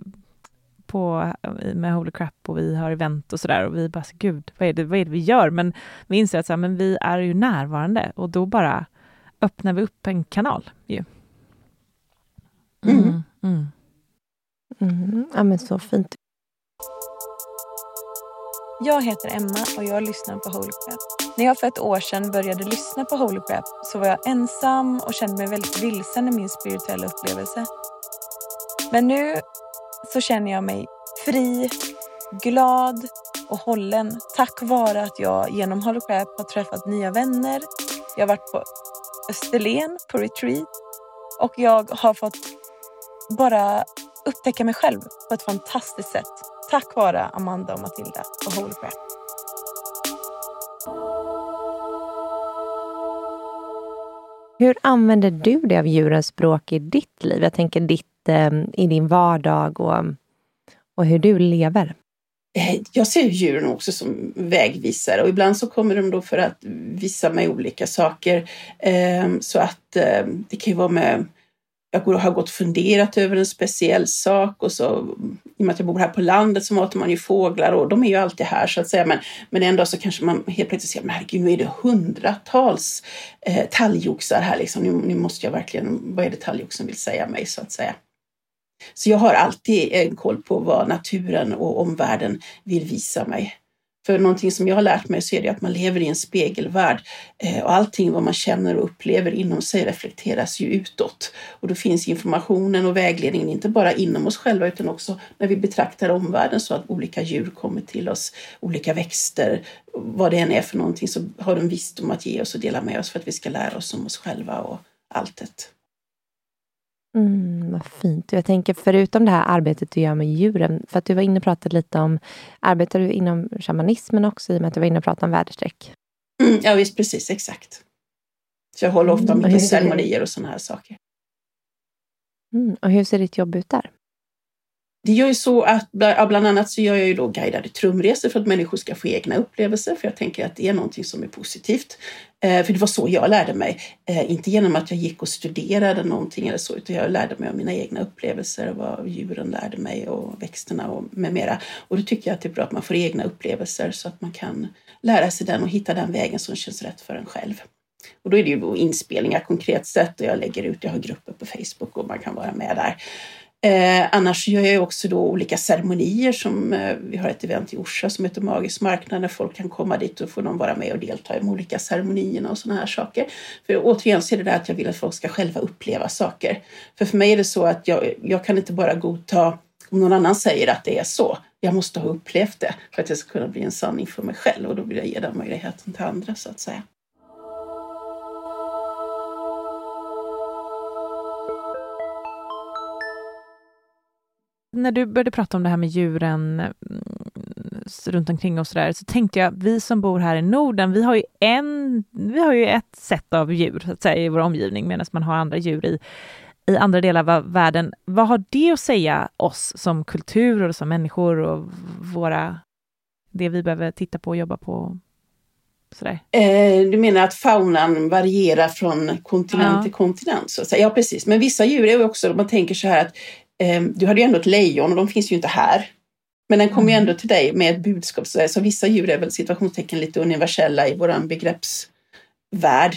på, med Holy Crap och vi har event och sådär och vi bara, gud, vad är, det, vad är det vi gör? Men vi inser att så här, men vi är ju närvarande och då bara öppnar vi upp en kanal ju. Mm. Mm. Mm. Mm. Ja, men så fint. Jag heter Emma och jag lyssnar på Holy Crap. När jag för ett år sedan började lyssna på Holy Crap så var jag ensam och kände mig väldigt vilsen i min spirituella upplevelse. Men nu så känner jag mig fri, glad och hållen tack vare att jag genom Holy Crap har träffat nya vänner. Jag har varit på Österlen på retreat och jag har fått bara upptäcka mig själv på ett fantastiskt sätt. Tack vare Amanda och Matilda och Holy Crap. Hur använder du det av djurens språk i ditt liv? Jag tänker ditt, eh, i din vardag och, och hur du lever. Eh, jag ser djuren också som vägvisare och ibland så kommer de då för att visa mig olika saker. Eh, så att eh, det kan ju vara med jag har gått och funderat över en speciell sak och så i och med att jag bor här på landet så matar man ju fåglar och de är ju alltid här så att säga. Men, men dag så kanske man helt plötsligt ser men herregud nu är det hundratals eh, talgoxar här liksom. Nu, nu måste jag verkligen, vad är det talgoxen vill säga mig så att säga. Så jag har alltid en koll på vad naturen och omvärlden vill visa mig. För någonting som jag har lärt mig så är det att man lever i en spegelvärld eh, och allting vad man känner och upplever inom sig reflekteras ju utåt. Och då finns informationen och vägledningen inte bara inom oss själva utan också när vi betraktar omvärlden så att olika djur kommer till oss, olika växter, vad det än är för någonting så har de visdom att ge oss och dela med oss för att vi ska lära oss om oss själva och alltet. Mm, vad fint. Jag tänker förutom det här arbetet du gör med djuren, för att du var inne och pratade lite om, arbetar du inom shamanismen också i och med att du var inne och pratade om väderstreck? Mm, ja visst, precis, exakt. Så jag håller ofta Mm, mycket ceremonier och sådana här saker. Mm, och hur ser ditt jobb ut där? Det gör ju så att bland annat så gör jag ju då guidade trumresor för att människor ska få egna upplevelser, för jag tänker att det är någonting som är positivt. Eh, för det var så jag lärde mig, eh, inte genom att jag gick och studerade någonting eller så, utan jag lärde mig av mina egna upplevelser, vad djuren lärde mig och växterna och med mera. Och då tycker jag att det är bra att man får egna upplevelser så att man kan lära sig den och hitta den vägen som känns rätt för en själv. Och då är det ju inspelningar konkret sett och jag lägger ut, jag har grupper på Facebook och man kan vara med där. Eh, annars gör jag också då olika ceremonier som eh, vi har ett event i Orsa som heter Magisk marknad där folk kan komma dit och få de vara med och delta i de olika ceremonierna och sådana här saker. För återigen så är det där att jag vill att folk ska själva uppleva saker. För för mig är det så att jag, jag kan inte bara godta om någon annan säger att det är så. Jag måste ha upplevt det för att det ska kunna bli en sanning för mig själv och då vill jag ge den möjligheten till andra så att säga. När du började prata om det här med djuren mm, runt omkring oss så, där, så tänkte jag, vi som bor här i Norden, vi har ju, en, vi har ju ett sätt av djur så att säga, i vår omgivning, medan man har andra djur i, i andra delar av världen. Vad har det att säga oss som kultur och som människor och våra, det vi behöver titta på och jobba på? Sådär. Eh, du menar att faunan varierar från kontinent Ja. till kontinent? Så att säga. Ja, precis. Men vissa djur är också, man tänker så här att du hade ju ändå ett lejon och de finns ju inte här. Men den kommer ju ändå till dig med ett budskap. Så, vissa djur är väl situationstecken lite universella i våran begreppsvärld.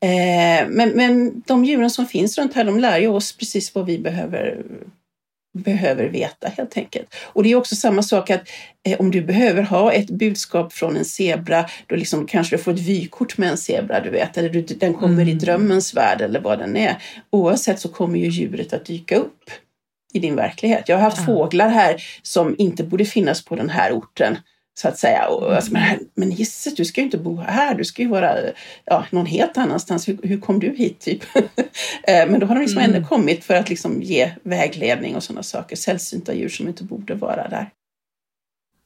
Eh, men, men de djuren som finns runt här, de lär ju oss precis vad vi behöver behöver veta helt enkelt. Och det är också samma sak att eh, om du behöver ha ett budskap från en zebra, då liksom kanske du får ett vykort med en zebra, du vet, eller du, den kommer i drömmens värld eller vad den är. Oavsett så kommer ju djuret att dyka upp i din verklighet. Jag har haft fåglar här som inte borde finnas på den här orten Så att säga. Och, alltså, men, men gisses, du ska ju inte bo här, du ska ju vara ja, någon helt annanstans. Hur, hur kom du hit? typ? Eh, men då har de liksom Mm. ändå kommit för att liksom ge vägledning och sådana saker. Sällsynta djur som inte borde vara där.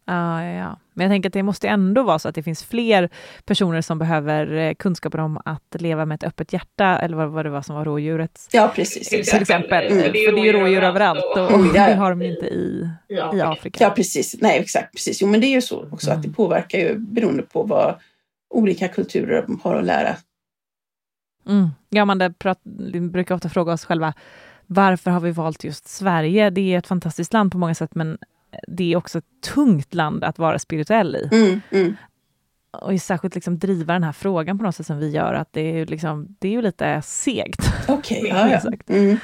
Ja, ja, ja. Men jag tänker att det måste ändå vara så att det finns fler personer som behöver eh, kunskaper om att leva med ett öppet hjärta, eller vad, vad det var som var rådjuret. Ja, precis. Till exempel. Mm. För det är ju rådjur överallt och, och Mm, ja. det har de ju inte i, i Afrika. Ja, precis. Nej, exakt. Precis. Jo, men det är ju så också att det påverkar ju beroende på vad olika kulturer har att lära. Mm. Ja, man brukar ofta fråga oss själva, varför har vi valt just Sverige? Det är ett fantastiskt land på många sätt, men det är också ett tungt land att vara spirituell i. Mm, mm. Och särskilt liksom driva den här frågan på något sätt som vi gör, att det är ju, liksom, det är ju lite segt. Okej, ja, ja. Exakt. Mm,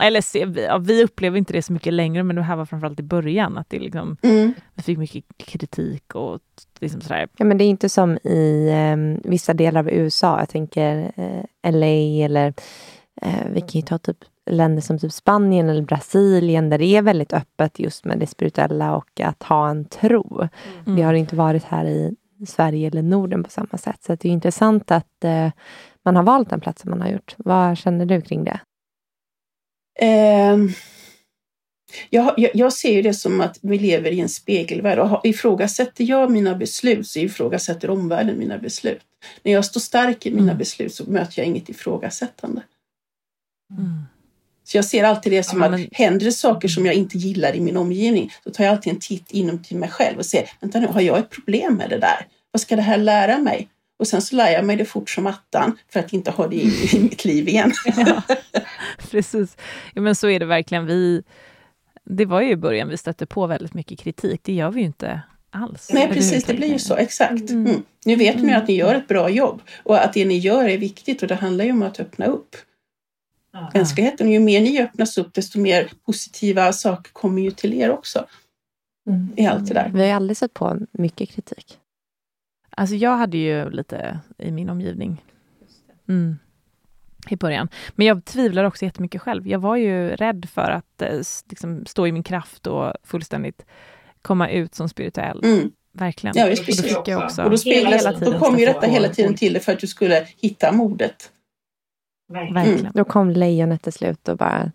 Eller se, vi, ja, vi upplever inte det så mycket längre, men det här var framförallt i början, att det liksom, mm. vi fick mycket kritik och liksom sådär. Ja, men det är inte som i eh, vissa delar av USA. Jag tänker eh, LA eller eh, vi kan ju ta typ länder som typ Spanien eller Brasilien där det är väldigt öppet just med det spirituella och att ha en tro. Mm. Det har inte varit här i Sverige eller Norden på samma sätt. Så det är intressant att eh, man har valt den platsen man har gjort. Vad känner du kring det? Ehm, jag, jag, jag ser ju det som att vi lever i en spegelvärld och har- ifrågasätter jag mina beslut så ifrågasätter omvärlden mina beslut. När jag står stark i mina Mm. beslut så möter jag inget ifrågasättande. Mm. Så jag ser alltid det som Ja, att men- händer det saker som jag inte gillar i min omgivning, så tar jag alltid en titt inom till mig själv och ser, vänta nu, har jag ett problem med det där? Vad ska det här lära mig? Och sen så lär jag mig det fort som attan för att inte ha det i, i mitt liv igen. Ja, precis. Ja, men så är det verkligen. Vi, det var ju i början vi stötte på väldigt mycket kritik. Det gör vi ju inte alls. Nej, precis, det blir ju så. Exakt. Mm. Nu vet ni att ni gör ett bra jobb och att det ni gör är viktigt och det handlar ju om att öppna upp mänskligheten. Och ju mer ni öppnas upp, desto mer positiva saker kommer ju till er också i allt det där. Vi har ju aldrig sett på mycket kritik. Alltså jag hade ju lite i min omgivning. Mm. I början. Men jag tvivlar också jättemycket själv. Jag var ju rädd för att eh, liksom, stå i min kraft och fullständigt komma ut som spirituell. Mm. Verkligen. Ja, och då precis. fick jag också Och då, hela kom ju detta hela tiden till det för att du skulle hitta modet. Verkligen. Då kom lejonet till slut och bara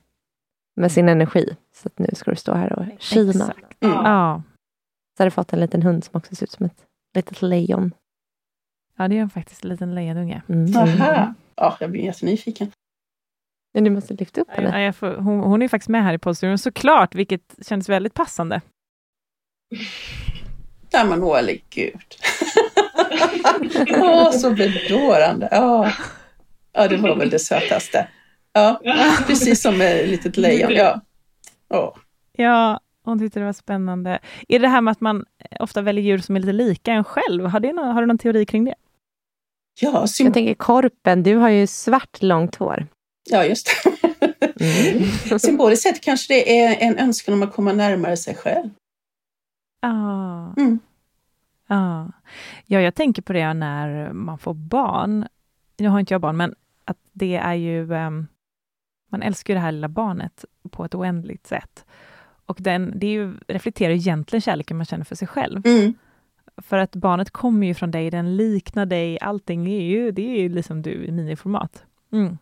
med sin energi. Så att nu ska du stå här och. Exakt. Mm. Ja. Så har du fått en liten hund som också ser ut som ett litet lejon. ja, det är faktiskt en liten lejonunge. Mm. Aha. Ja, jag blir jättenyfiken. Men du måste lyfta upp henne. Ja, jag får, hon, hon är faktiskt med här i poddstudion såklart, vilket känns väldigt passande. Ja, men åh, gud. Åh, så bedårande. Ja. Ja, det var väl det sötaste. Ja, precis som ett litet lejon. Ja. Åh. Ja, hon tyckte det var spännande. Är det här med att man ofta väljer djur som är lite lika en själv? Har, det någon, har du någon teori kring det? Ja, Jag tänker korpen, du har ju svart långt hår. ja, just det. Symboliskt sett kanske det är en önskan om att komma närmare sig själv. Ja. Mm. Ja. ja, jag tänker på det när man får barn. Nu har inte jag barn, men det är ju... ehm, man älskar ju det här lilla barnet på ett oändligt sätt. Och den, det ju, reflekterar ju egentligen kärleken man känner för sig själv. Mm. För att barnet kommer ju från dig, den liknar dig, allting är ju, det är ju liksom du i miniformat. Mm.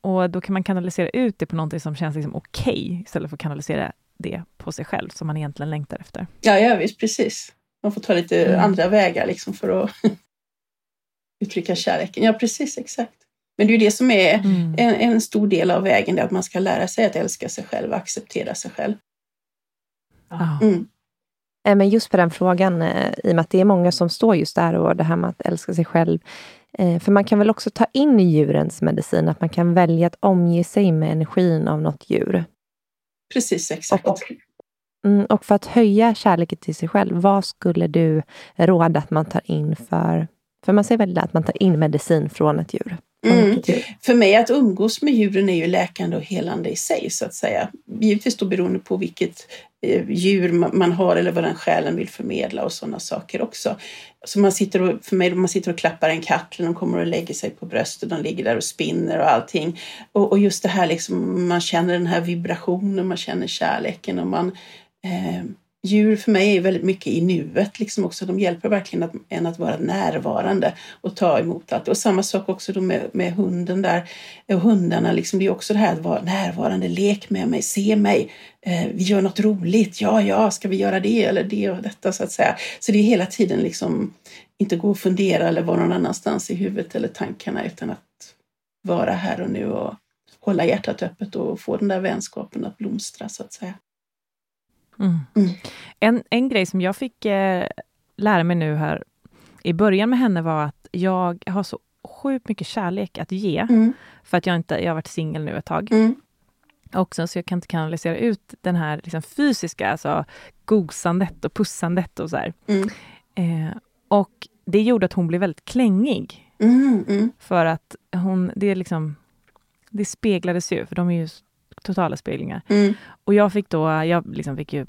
Och då kan man kanalisera ut det på någonting som känns liksom okej, istället för att kanalisera det på sig själv, som man egentligen längtar efter. Ja, ja, visst, precis. Man får ta lite Mm. andra vägar liksom för att uttrycka kärleken. Ja, precis, exakt. Men det är ju det som är Mm. en, en stor del av vägen, det är att man ska lära sig att älska sig själv och acceptera sig själv. Ja. Mm. Eh, Men just på den frågan, eh, i och med att det är många som står just där och det här med att älska sig själv. Eh, För man kan väl också ta in i djurens medicin, att man kan välja att omge sig med energin av något djur. Precis, exakt. Mm, och för att höja kärleken till sig själv, vad skulle du råda att man tar in för... För man säger väl att man tar in medicin från ett djur. Mm. För mig att umgås med djuren är ju läkande och helande i sig så att säga. Givetvis då beroende på vilket eh, djur ma- man har eller vad den själen vill förmedla och sådana saker också. Så man sitter och, för mig, man sitter och klappar en katt, eller de kommer och lägger sig på bröstet, de ligger där och spinner och allting. Och, och just det här liksom, man känner den här vibrationen, man känner kärleken och man, eh, djur för mig är väldigt mycket i nuet. Liksom också. De hjälper verkligen att, en att vara närvarande och ta emot allt. Och samma sak också då med, med hunden där. Och hundarna, liksom, det är också det här att vara närvarande. Lek med mig, se mig. Eh, vi gör något roligt. Ja, ja, ska vi göra det eller det och detta så att säga. Så det är hela tiden liksom inte gå och fundera eller vara någon annanstans i huvudet eller tankarna utan att vara här och nu och hålla hjärtat öppet och få den där vänskapen att blomstra så att säga. Mm. Mm. En, en grej som jag fick eh, lära mig nu här i början med henne var att jag har så sjukt mycket kärlek att ge. Mm. För att jag inte, jag har varit singel nu ett tag. Mm. Också, så jag kan inte kanalisera ut den här liksom, fysiska, alltså gosandet och pussandet och så mm. eh, och det gjorde att hon blev väldigt klängig. Mm, mm. För att hon, det liksom, det speglades ju, för de är ju totala speglingar. Mm. Och jag fick då, jag liksom fick ju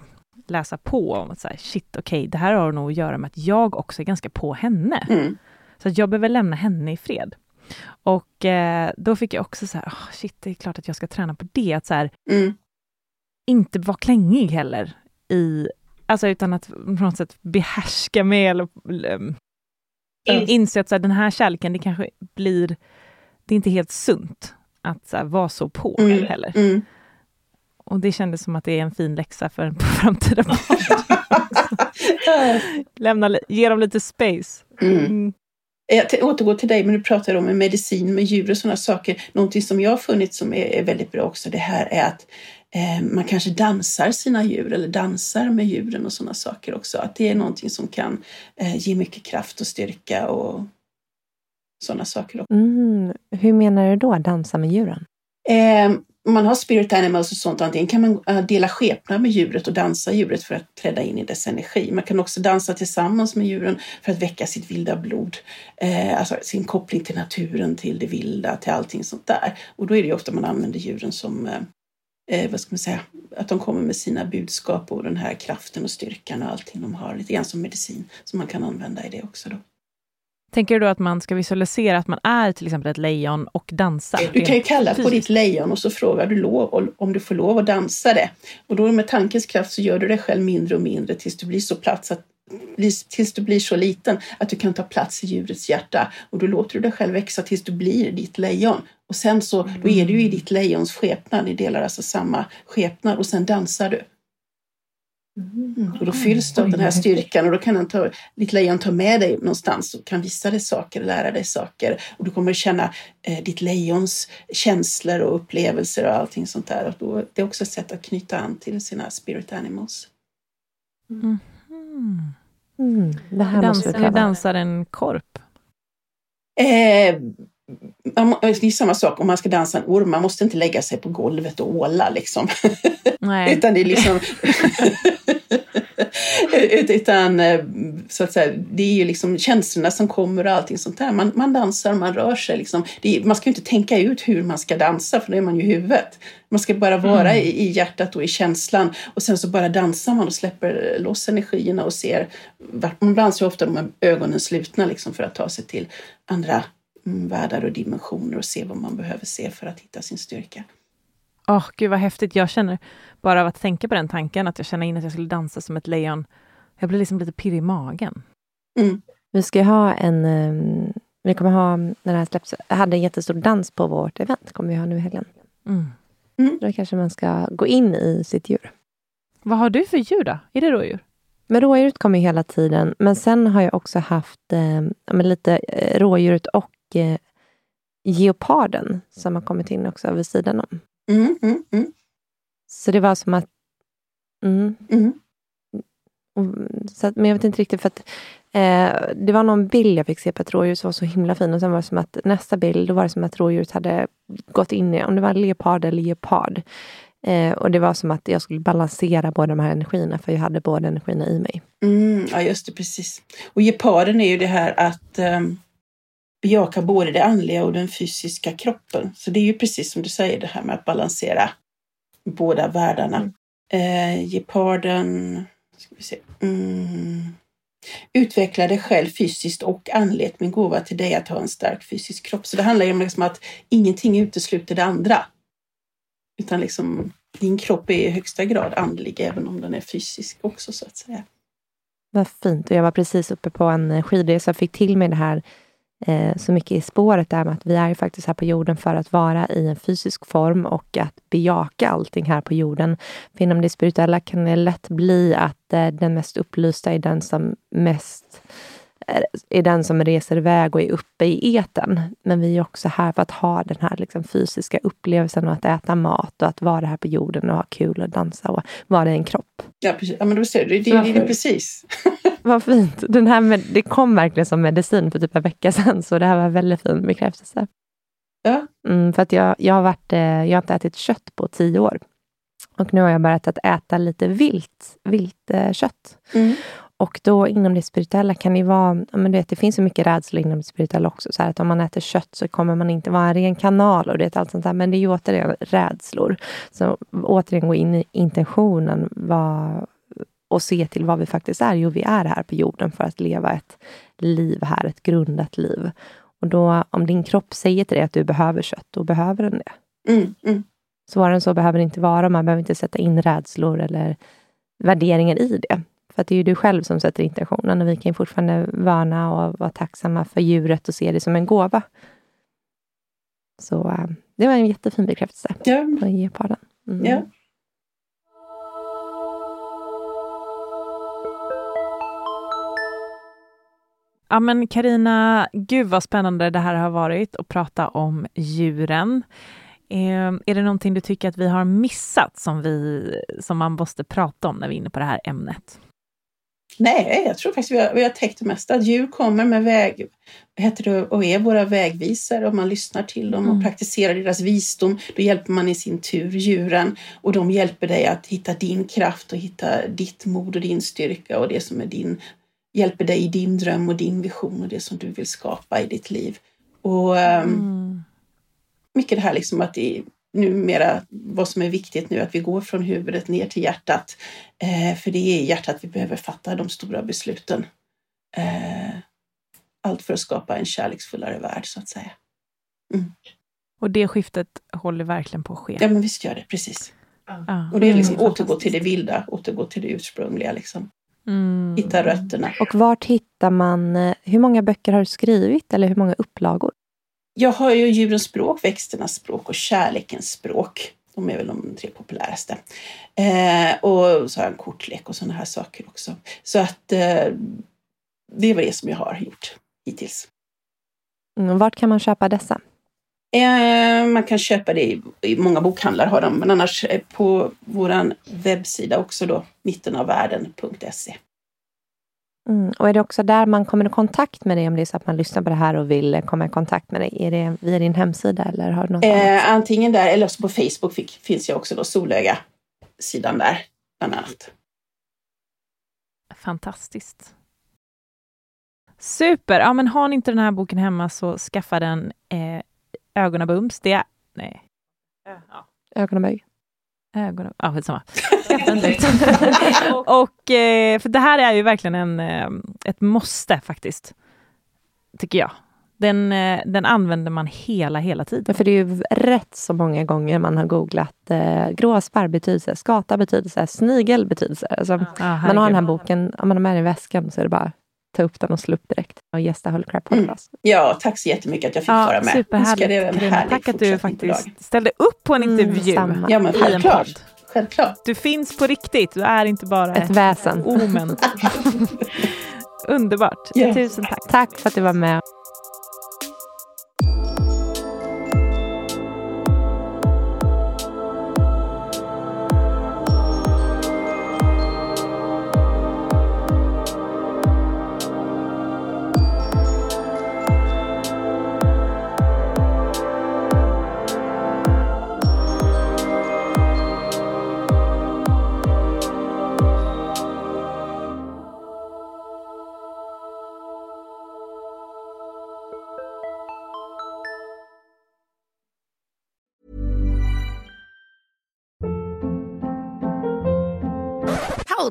läsa på om att så här, shit, okej, okay, det här har nog att göra med att jag också är ganska på henne. Mm. Så att jag behöver lämna henne i fred. Och eh, då fick jag också så här, oh, shit, det är klart att jag ska träna på det. Att så här, mm. inte vara klängig heller. I, alltså utan att på något sätt behärska mig eller um, in, inse att så här, den här kärleken, det kanske blir, det är inte helt sunt att så här, vara så på mm. heller. Mm. Och det kändes som att det är en fin läxa för en framtida. Lämna, ge dem lite space. Mm. Jag återgår till dig, men du pratar om medicin med djur och sådana saker. Någonting som jag har funnit som är, är väldigt bra också, det här är att eh, man kanske dansar sina djur eller dansar med djuren och sådana saker också. Att det är någonting som kan eh, ge mycket kraft och styrka och sådana saker. Mm. Hur menar du då, dansa med djuren? Eh, man har spirit animals och sånt, antingen kan man eh, dela skepnad med djuret och dansa djuret för att träda in i dess energi. Man kan också dansa tillsammans med djuren för att väcka sitt vilda blod. Eh, alltså sin koppling till naturen, till det vilda, till allting sånt där. Och då är det ju ofta man använder djuren som, eh, eh, vad ska man säga, att de kommer med sina budskap och den här kraften och styrkan och allting de har. Lite grann som medicin som man kan använda i det också. Då. Tänker du då att man ska visualisera att man är till exempel ett lejon och dansar? Du kan ju kalla på ditt lejon och så frågar du lov om du får lov att dansa det. Och då med tankens kraft så gör du det själv mindre och mindre tills du blir så plats att tills du blir så liten att du kan ta plats i djurets hjärta och då låter du dig själv växa tills du blir ditt lejon. Och sen så, då är du i ditt lejons skepnad, ni delar alltså samma skepnad och sen dansar du. Mm. Och då fylls du av den här styrkan och då kan ta, ditt lejon ta med dig någonstans och kan visa dig saker, lära dig saker. Och du kommer känna eh, ditt lejons känslor och upplevelser och allting sånt där. Och då, det är också ett sätt att knyta an till sina spirit animals. Mm. Mm. Det här dansar, måste dansar en korp? Eh, det är samma sak om man ska dansa en orm, man måste inte lägga sig på golvet och åla liksom. Nej. Utan det är liksom... Utan eh, så att säga, det är ju liksom känslorna som kommer och allting sånt där. Man, man dansar, man rör sig liksom. Är, man ska ju inte tänka ut hur man ska dansa för då är man ju i huvudet. Man ska bara vara mm. i, i hjärtat och i känslan och sen så bara dansar man och släpper loss energierna och ser man dansar ofta med ögonen slutna liksom för att ta sig till andra världar och dimensioner och se vad man behöver se för att hitta sin styrka. Åh, oh, gud vad häftigt. Jag känner bara av att tänka på den tanken, att jag känner in att jag skulle dansa som ett lejon. Jag blir liksom lite pirrig i magen. Mm. Vi ska ha en... Um, vi kommer ha, när det här släpps, jag hade en jättestor dans på vårt event, kommer vi ha nu i helgen. Mm. Mm. Då kanske man ska gå in i sitt djur. Vad har du för djur då? Är det rådjur? Men rådjuret kommer ju hela tiden. Men sen har jag också haft eh, lite rådjuret och eh, geoparden som har kommit in också vid sidan om. Mm, mm, mm. Så det var som att... Mm. Mm. Så att, men jag vet inte riktigt, för att eh, det var någon bild jag fick se på ett rådjur som var så himla fin och sen var det som att nästa bild, då var det som att rådjuret hade gått in i, om det var leopard eller leopard. Eh, och det var som att jag skulle balansera båda de här energierna, för jag hade båda energierna i mig. Mm, ja, just det, precis. Och geparden är ju det här att um bejaka både det andliga och den fysiska kroppen. Så det är ju precis som du säger, det här med att balansera båda världarna. Mm. Eh, geparden ska vi se, mm, utveckla dig själv fysiskt och andligt. Min gåva till dig att ha en stark fysisk kropp. Så det handlar ju om liksom att ingenting utesluter det andra. Utan liksom, din kropp är i högsta grad andlig, även om den är fysisk också så att säga. Vad fint. Och jag var precis uppe på en skidresa och fick till mig det här eh, så mycket i spåret där med att vi är ju faktiskt här på jorden för att vara i en fysisk form och att bejaka allting här på jorden. För inom det spirituella kan det lätt bli att eh, den mest upplysta är den som mest är den som reser iväg och är uppe i eten. Men vi är också här för att ha den här liksom fysiska upplevelsen och att äta mat och att vara här på jorden och ha kul och dansa och vara i en kropp. Ja, precis. Ja, men då ser du, det, det, det, det precis. Vad fint. Den här med, det kom verkligen som medicin för typ en vecka sedan, så det här var en väldigt fin bekräftelse. Ja. Mm, för att jag, jag, har varit, jag har inte ätit kött på tio år. Och nu har jag börjat att äta lite vilt, vilt eh, kött. Mm. Och då inom det spirituella kan det vara, men du vet, det finns så mycket rädsla inom det spirituella också. Så att om man äter kött så kommer man inte vara en ren kanal och det allt sånt där. Men det är ju återigen rädslor. Så återigen gå in i intentionen vad, och se till vad vi faktiskt är. Jo, vi är här på jorden för att leva ett liv här, ett grundat liv. Och då, om din kropp säger till dig att du behöver kött, då behöver den det. Mm, mm. Svårare än så behöver det inte vara. Man behöver inte sätta in rädslor eller värderingar i det. För det är ju du själv som sätter intentionen och vi kan ju fortfarande värna och vara tacksamma för djuret och se det som en gåva. Så äh, det var en jättefin bekräftelse ja. att på den. Mm. Ja. Ja men Karina, gud vad spännande det här har varit att prata om djuren. Eh, är det någonting du tycker att vi har missat som, vi, som man måste prata om när vi är inne på det här ämnet? Nej, jag tror faktiskt vi har, vi har täckt det mesta. Djur kommer med väg, heter det, och är våra vägvisare och man lyssnar till dem och mm. praktiserar deras visdom. Då hjälper man i sin tur djuren och de hjälper dig att hitta din kraft och hitta ditt mod och din styrka och det som är din, hjälper dig i din dröm och din vision och det som du vill skapa i ditt liv. Och um, mm. mycket det här liksom att det, numera vad som är viktigt nu, att vi går från huvudet ner till hjärtat. Eh, för det är i hjärtat vi behöver fatta de stora besluten. Eh, allt för att skapa en kärleksfullare värld, så att säga. Mm. Och det skiftet håller verkligen på att ske? Ja, men visst gör det, precis. Ah. Och det är liksom mm, återgå till det vilda, återgå till det ursprungliga. Liksom. Mm. Hitta rötterna. Och vart hittar man, eh, hur många böcker har du skrivit eller hur många upplagor? Jag har ju djurens språk, växternas språk och kärlekens språk. De är väl de tre populäraste. Eh, och så har jag en kortlek och sådana här saker också. Så att eh, det var det som jag har gjort hittills. Mm, vart kan man köpa dessa? Eh, man kan köpa det i, i, många bokhandlar har de, men annars eh, på vår webbsida också då, mittenavvärlden.se. Mm. Och är det också där man kommer i kontakt med dig om det är så att man lyssnar på det här och vill komma i kontakt med dig? Är det via din hemsida eller har du något eh, Antingen där eller också på Facebook fick, finns jag också då Solöga-sidan där bland annat. Fantastiskt. Super! Ja, men har ni inte den här boken hemma så skaffa den eh, Ögonabums. Det är... Nej. Ja. Ögonaböj. Ögonen, ja skitsamma. och, eh, för det här är ju verkligen en, eh, ett måste faktiskt. Tycker jag. Den, eh, den använder man hela, hela tiden. Ja, för det är ju rätt så många gånger man har googlat eh, gråsparr betydelse, skata betydelse, snigel betydelse. Alltså, ah, man har den här boken, om man har med den i väskan så är det bara ta upp den och slå upp direkt och gästa Holy Crap Podcast. Mm. Ja, tack så jättemycket att jag fick ja, vara med. Superhärligt. Tack att du faktiskt ställde upp på en mm, intervju. Mm, ja, men självklart. Självklart. Du finns på riktigt, du är inte bara ett, ett väsen. Omen. Underbart. Yeah. Tusen tack. Tack för att du var med.